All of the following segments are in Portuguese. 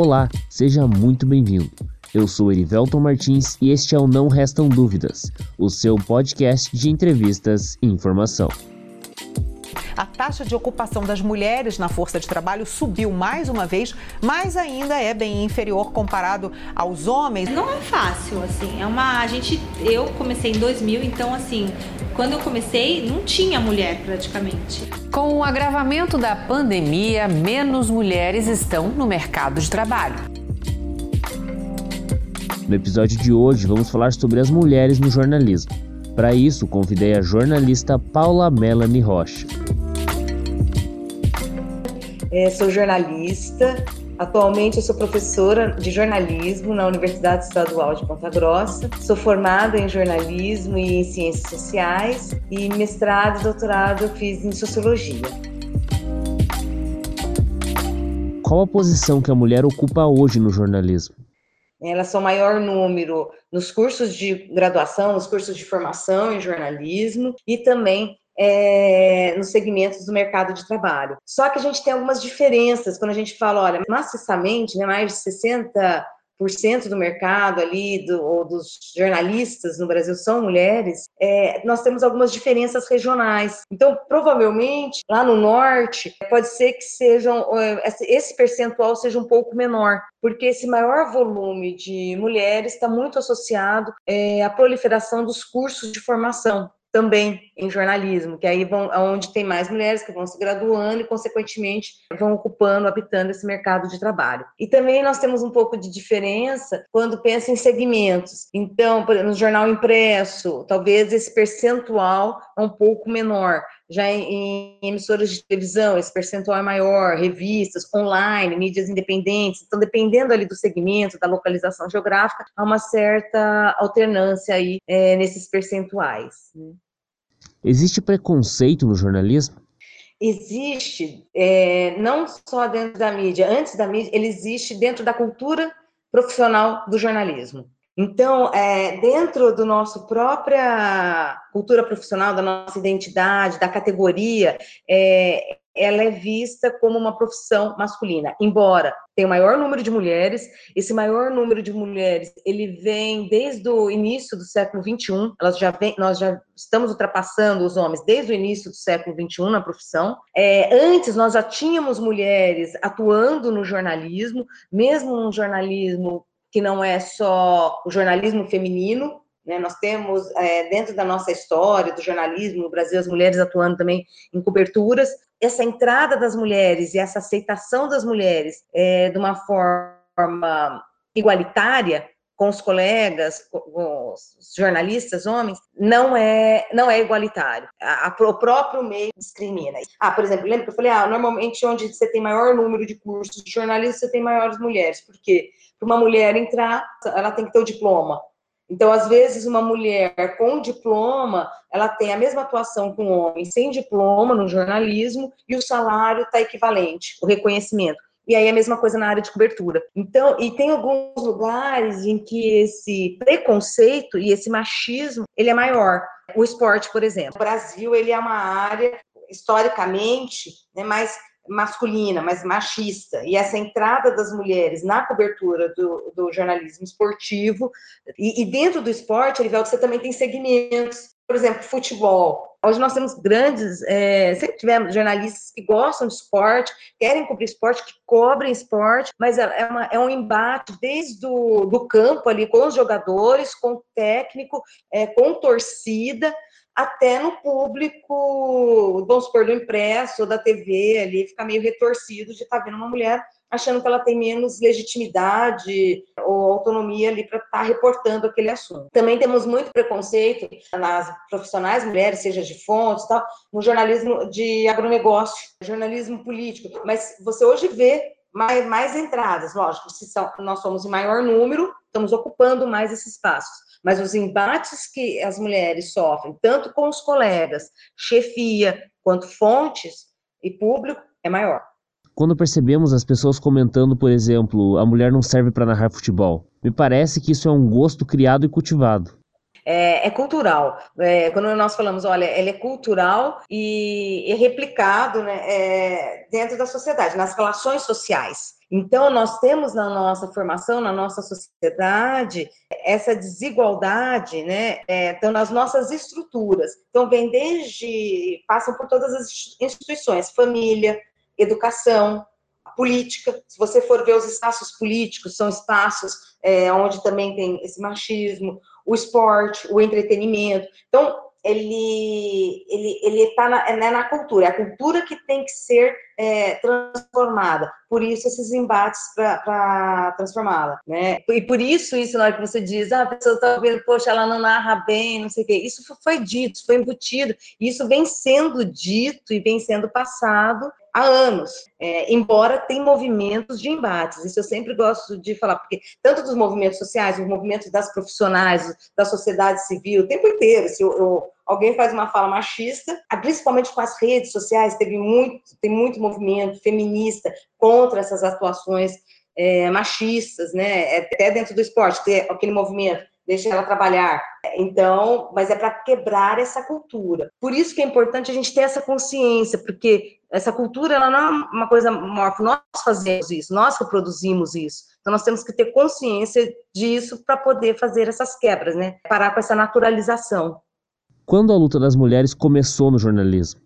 Olá, seja muito bem-vindo. Eu sou Erivelton Martins e este é o Não Restam Dúvidas, o seu podcast de entrevistas e informação. A taxa de ocupação das mulheres na força de trabalho subiu mais uma vez, mas ainda é bem inferior comparado aos homens. Não é fácil, assim. É uma. A gente. Eu comecei em 2000, então, assim, quando eu comecei, não tinha mulher praticamente. Com o agravamento da pandemia, menos mulheres estão no mercado de trabalho. No episódio de hoje, vamos falar sobre as mulheres no jornalismo. Para isso, convidei a jornalista Paula Melanie Rocha. É, sou jornalista. Atualmente eu sou professora de jornalismo na Universidade Estadual de Ponta Grossa. Sou formada em jornalismo e em ciências sociais e mestrado e doutorado eu fiz em sociologia. Qual a posição que a mulher ocupa hoje no jornalismo? Elas são maior número nos cursos de graduação, nos cursos de formação em jornalismo e também é, nos segmentos do mercado de trabalho. Só que a gente tem algumas diferenças quando a gente fala, olha, maciçamente, né, mais de 60 do mercado ali, do, ou dos jornalistas no Brasil são mulheres, é, nós temos algumas diferenças regionais. Então, provavelmente, lá no norte, pode ser que sejam, é, esse percentual seja um pouco menor, porque esse maior volume de mulheres está muito associado é, à proliferação dos cursos de formação também em jornalismo, que aí vão aonde tem mais mulheres que vão se graduando e consequentemente vão ocupando, habitando esse mercado de trabalho. E também nós temos um pouco de diferença quando pensa em segmentos. Então, no jornal impresso, talvez esse percentual é um pouco menor. Já em, em emissoras de televisão, esse percentual é maior, revistas, online, mídias independentes. Então, dependendo ali do segmento, da localização geográfica, há uma certa alternância aí é, nesses percentuais. Né? Existe preconceito no jornalismo? Existe, é, não só dentro da mídia, antes da mídia, ele existe dentro da cultura profissional do jornalismo. Então, é, dentro do nosso própria cultura profissional, da nossa identidade, da categoria, é, ela é vista como uma profissão masculina, embora tenha o maior número de mulheres, esse maior número de mulheres, ele vem desde o início do século XXI, elas já vem, nós já estamos ultrapassando os homens desde o início do século XXI na profissão. É, antes, nós já tínhamos mulheres atuando no jornalismo, mesmo um jornalismo que não é só o jornalismo feminino, né? Nós temos, é, dentro da nossa história do jornalismo no Brasil, as mulheres atuando também em coberturas. Essa entrada das mulheres e essa aceitação das mulheres é, de uma forma igualitária com os colegas, com os jornalistas homens, não é não é igualitário. A, a, o próprio meio discrimina. Ah, por exemplo, lembra que eu falei, ah, normalmente onde você tem maior número de cursos de jornalismo, você tem maiores mulheres. Por quê? Para uma mulher entrar, ela tem que ter o diploma. Então, às vezes, uma mulher com diploma, ela tem a mesma atuação com um homem sem diploma no jornalismo e o salário está equivalente, o reconhecimento. E aí a mesma coisa na área de cobertura. Então, e tem alguns lugares em que esse preconceito e esse machismo, ele é maior. O esporte, por exemplo. O Brasil, ele é uma área historicamente, né, mais masculina, mais machista, e essa entrada das mulheres na cobertura do, do jornalismo esportivo, e, e, dentro do esporte, Arivelto, você também tem segmentos, por exemplo, futebol. Hoje nós temos grandes, é, sempre tivemos jornalistas que gostam de esporte, querem cobrir esporte, que cobrem esporte, mas é, é, uma, é um embate desde do, do campo ali com os jogadores, com o técnico, é, com torcida, até no público, vamos supor, do impresso ou da TV ali, fica meio retorcido de estar tá vendo uma mulher achando que ela tem menos legitimidade ou autonomia ali para estar tá reportando aquele assunto. Também temos muito preconceito nas profissionais mulheres, seja de fontes tal, no jornalismo de agronegócio, jornalismo político, mas você hoje vê mais, mais entradas, lógico, se são, nós somos em maior número, estamos ocupando mais esses espaços mas os embates que as mulheres sofrem, tanto com os colegas, chefia, quanto fontes e público, é maior. Quando percebemos as pessoas comentando, por exemplo, a mulher não serve para narrar futebol, me parece que isso é um gosto criado e cultivado. É, é cultural. É, quando nós falamos, olha, ele é cultural e é replicado né, é, dentro da sociedade, nas relações sociais. Então, nós temos na nossa formação, na nossa sociedade, essa desigualdade, né? É, então, nas nossas estruturas. Então, vem desde, passam por todas as instituições, família, educação, política. Se você for ver os espaços políticos, são espaços é, onde também tem esse machismo, o esporte, o entretenimento. Então, ele ele ele está na, é na cultura, é a cultura que tem que ser é, transformada. Por isso esses embates para transformá-la, né? E por isso isso na hora que você diz, ah, a pessoa está ouvindo, poxa, ela não narra bem, não sei o quê. Isso foi dito, foi embutido. Isso vem sendo dito e vem sendo passado há anos, é, embora tem movimentos de embates. Isso eu sempre gosto de falar, porque tanto dos movimentos sociais, os movimentos das profissionais, da sociedade civil, o tempo inteiro, se eu, eu, alguém faz uma fala machista, principalmente com as redes sociais, teve muito, tem muito movimento feminista contra essas atuações é, machistas, né? Até dentro do esporte, ter aquele movimento deixa ela trabalhar. Então, mas é para quebrar essa cultura. Por isso que é importante a gente ter essa consciência, porque essa cultura ela não é uma coisa morfa, nós fazemos isso, nós reproduzimos isso. Então nós temos que ter consciência disso para poder fazer essas quebras, né? Parar com essa naturalização. Quando a luta das mulheres começou no jornalismo?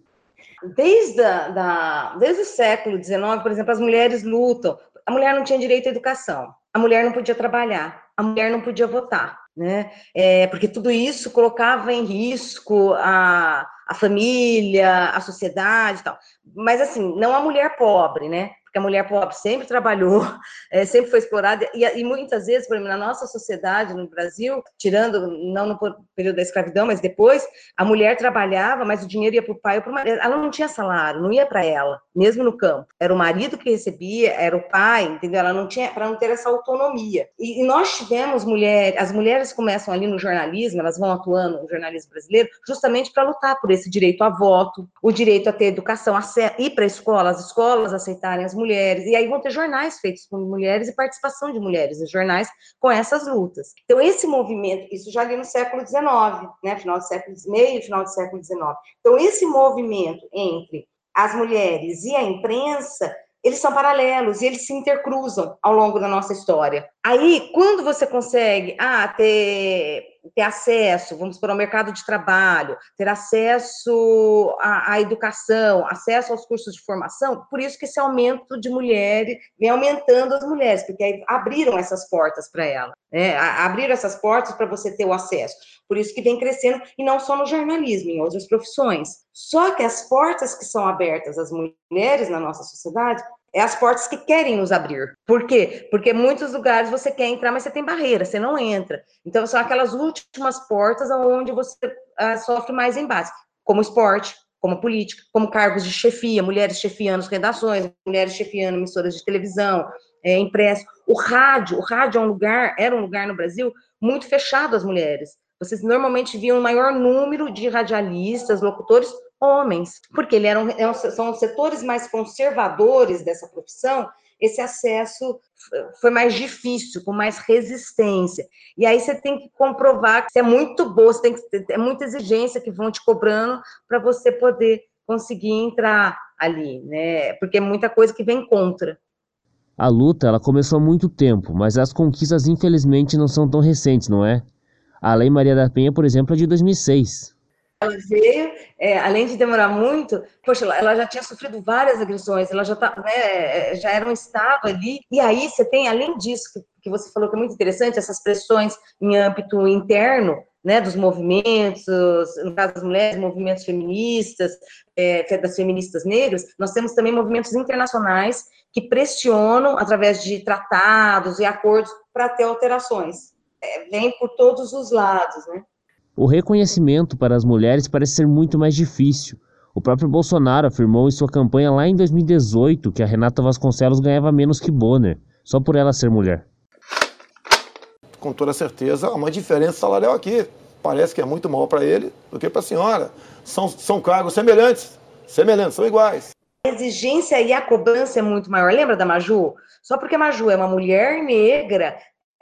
Desde, a, da, desde o século XIX, por exemplo, as mulheres lutam. A mulher não tinha direito à educação, a mulher não podia trabalhar, a mulher não podia votar né? É, porque tudo isso colocava em risco a, a família, a sociedade e tal. Mas, assim, não a mulher pobre, né? Porque a mulher pobre sempre trabalhou, é, sempre foi explorada, e, e, muitas vezes, por exemplo, na nossa sociedade, no Brasil, tirando, não no período da escravidão, mas depois, a mulher trabalhava, mas o dinheiro ia para o pai ou para o marido. Ela não tinha salário, não ia para ela, mesmo no campo. Era o marido que recebia, era o pai, entendeu? Ela não tinha, para não ter essa autonomia. E, e nós tivemos mulheres, as mulheres começam ali no jornalismo, elas vão atuando no jornalismo brasileiro, justamente para lutar por esse direito a voto, o direito a ter educação, a ir para a escola, as escolas aceitarem as mulheres, e aí vão ter jornais feitos com mulheres e participação de mulheres nos jornais com essas lutas. Então, esse movimento, isso já ali no século XIX, né, final do século meio, final do século XIX. Então, esse movimento entre as mulheres e a imprensa eles são paralelos e eles se intercruzam ao longo da nossa história. Aí, quando você consegue ah, ter, ter acesso, vamos para o mercado de trabalho, ter acesso à, à, educação, acesso aos cursos de formação, por isso que esse aumento de mulheres vem aumentando as mulheres, porque abriram essas portas para ela, né? abriram essas portas para você ter o acesso. Por isso que vem crescendo, e não só no jornalismo, em outras profissões. Só que as portas que são abertas às mulheres na nossa sociedade é as portas que querem nos abrir. Por quê? Porque muitos lugares você quer entrar, mas você tem barreira, você não entra. Então, são aquelas últimas portas onde você uh, sofre mais embate, como esporte, como política, como cargos de chefia, mulheres chefiando redações, mulheres chefiando emissoras de televisão, é, impresso. O rádio, o rádio é um lugar, era um lugar no Brasil muito fechado às mulheres. Vocês normalmente viam um maior número de radialistas, locutores homens, porque ele eram, são os setores mais conservadores dessa profissão, esse acesso foi mais difícil, com mais resistência. E aí você tem que comprovar que você é muito boa, você tem que é muita exigência que vão te cobrando para você poder conseguir entrar ali, né? Porque é muita coisa que vem contra. A luta ela começou há muito tempo, mas as conquistas infelizmente não são tão recentes, não é? A Lei Maria da Penha, por exemplo, é de 2006 ela veio, é, além de demorar muito, poxa, ela já tinha sofrido várias agressões, ela já, tá, né, já era um estado ali, e aí você tem, além disso, que, que você falou que é muito interessante, essas pressões em âmbito interno, né, dos movimentos, no caso das mulheres, movimentos feministas, é, das feministas negras, nós temos também movimentos internacionais que pressionam através de tratados e acordos para ter alterações. É, vem por todos os lados, né? O reconhecimento para as mulheres parece ser muito mais difícil. O próprio Bolsonaro afirmou em sua campanha lá em 2018 que a Renata Vasconcelos ganhava menos que Bonner, só por ela ser mulher. Com toda certeza, há uma diferença salarial aqui. Parece que é muito maior para ele do que para a senhora. São, são cargos semelhantes, semelhantes, são iguais. A exigência e a cobrança é muito maior. Lembra da Maju? Só porque a Maju é uma mulher negra,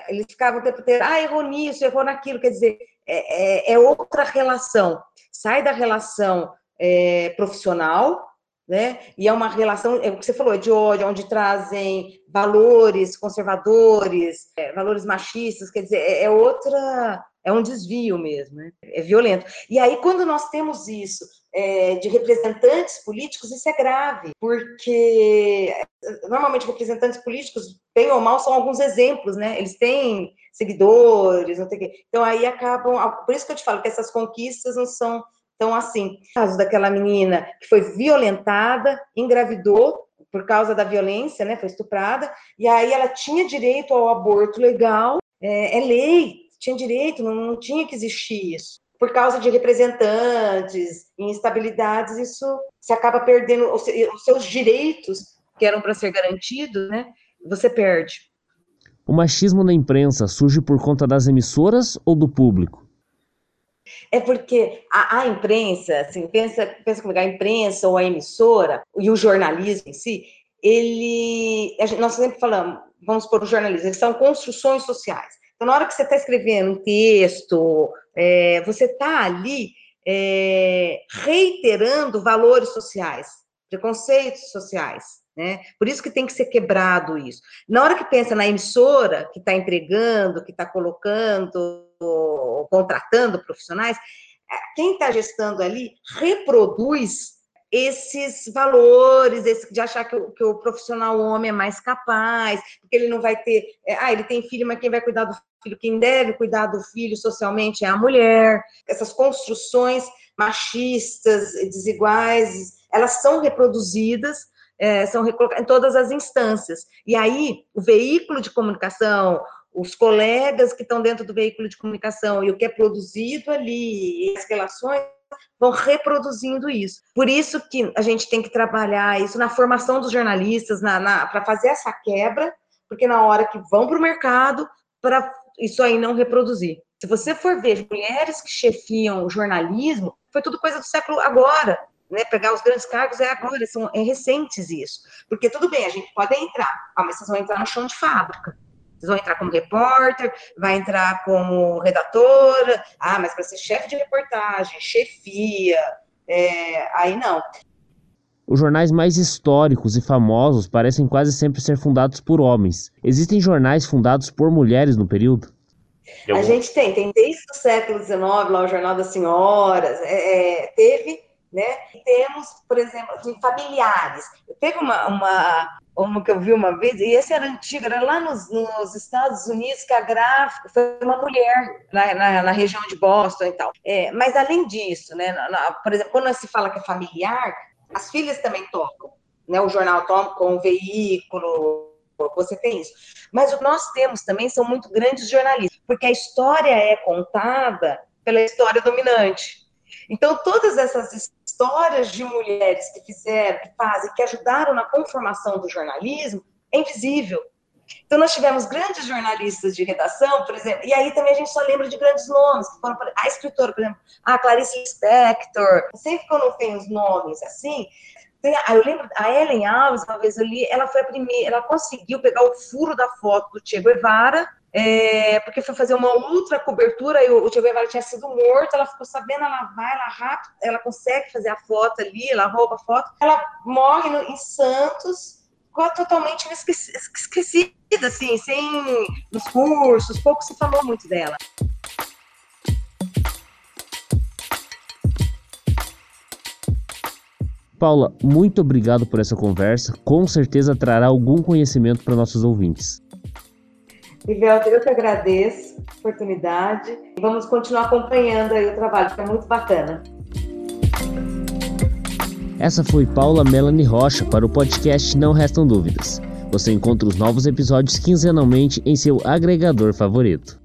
eles ficavam o tempo inteiro, ah, errou nisso, errou naquilo, quer dizer, é, é, é outra relação. Sai da relação é, profissional, né? E é uma relação, é o que você falou, é de ódio, onde trazem valores conservadores, é, valores machistas, quer dizer, é, é outra, é um desvio mesmo, né? é violento. E aí, quando nós temos isso é, de representantes políticos, isso é grave, porque normalmente representantes políticos, bem ou mal, são alguns exemplos, né? Eles têm seguidores, não tem que. Então aí acabam. Por isso que eu te falo que essas conquistas não são tão assim. O caso daquela menina que foi violentada, engravidou por causa da violência, né? Foi estuprada, e aí ela tinha direito ao aborto legal, é, é lei, tinha direito, não, não tinha que existir isso por causa de representantes, instabilidades, isso se acaba perdendo os seus direitos que eram para ser garantidos, né? Você perde. O machismo na imprensa surge por conta das emissoras ou do público? É porque a, a imprensa, assim, pensa, pensa comigo, a imprensa ou a emissora e o jornalismo em si, ele, gente, nós sempre falamos, vamos por o jornalismo, eles são construções sociais. Então, na hora que você está escrevendo um texto, é, você está ali é, reiterando valores sociais, preconceitos sociais. Né? Por isso que tem que ser quebrado isso. Na hora que pensa na emissora, que está empregando, que está colocando, contratando profissionais, é, quem está gestando ali reproduz esses valores, esse, de achar que o, que o, profissional homem é mais capaz, porque ele não vai ter. É, ah, ele tem filho, mas quem vai cuidar do filho, quem deve cuidar do filho socialmente é a mulher. Essas construções machistas, desiguais, elas são reproduzidas, é, são em todas as instâncias. E aí, o veículo de comunicação, os colegas que estão dentro do veículo de comunicação e o que é produzido ali, as relações vão reproduzindo isso. Por isso que a gente tem que trabalhar isso na formação dos jornalistas, na, na para fazer essa quebra, porque na hora que vão para o mercado, para isso aí não reproduzir. Se você for ver mulheres que chefiam o jornalismo, foi tudo coisa do século agora, né? Pegar os grandes cargos é agora, são é recentes isso. Porque tudo bem, a gente pode entrar, ah, mas vocês vão entrar no chão de fábrica. Vocês vão entrar como repórter, vai entrar como redatora, ah, mas para ser chefe de reportagem, chefia, é, aí não. Os jornais mais históricos e famosos parecem quase sempre ser fundados por homens. Existem jornais fundados por mulheres no período? A gente tem, tem desde o século XIX, lá o Jornal das Senhoras, é, é, teve, né? Temos, por exemplo, de familiares. Teve uma, uma, uma que eu vi uma vez, e esse era antigo, era lá nos, nos Estados Unidos, que a gráfica foi uma mulher na, na, na região de Boston e tal. É, mas além disso, né, na, por exemplo, quando se fala que é familiar, as filhas também tocam, né? O jornal toma com o veículo, você tem isso. Mas o que nós temos também são muito grandes jornalistas, porque a história é contada pela história dominante. Então, todas essas histórias de mulheres que fizeram, que fazem, que ajudaram na conformação do jornalismo, é invisível. Então, nós tivemos grandes jornalistas de redação, por exemplo, e aí também a gente só lembra de grandes nomes, que foram a escritora, por exemplo, a Clarice Lispector, sempre que eu não tenho os nomes assim, eu lembro, a Ellen Alves, uma vez eu li, ela foi a primeira, ela conseguiu pegar o furo da foto do Che Guevara, é, porque foi fazer uma ultra cobertura e o, o Che Guevara tinha sido morto, ela ficou sabendo, ela vai, ela rápido, ela consegue fazer a foto ali, ela rouba a foto, ela morre no, em Santos, totalmente esquecida, assim, sem nos cursos, pouco se falou muito dela. Paula, muito obrigado por essa conversa. Com certeza trará algum conhecimento para nossos ouvintes. Ivelto, eu que agradeço a oportunidade. Vamos continuar acompanhando aí o trabalho, que é muito bacana. Essa foi Paula Melanie Rocha para o podcast Não Restam Dúvidas. Você encontra os novos episódios quinzenalmente em seu agregador favorito.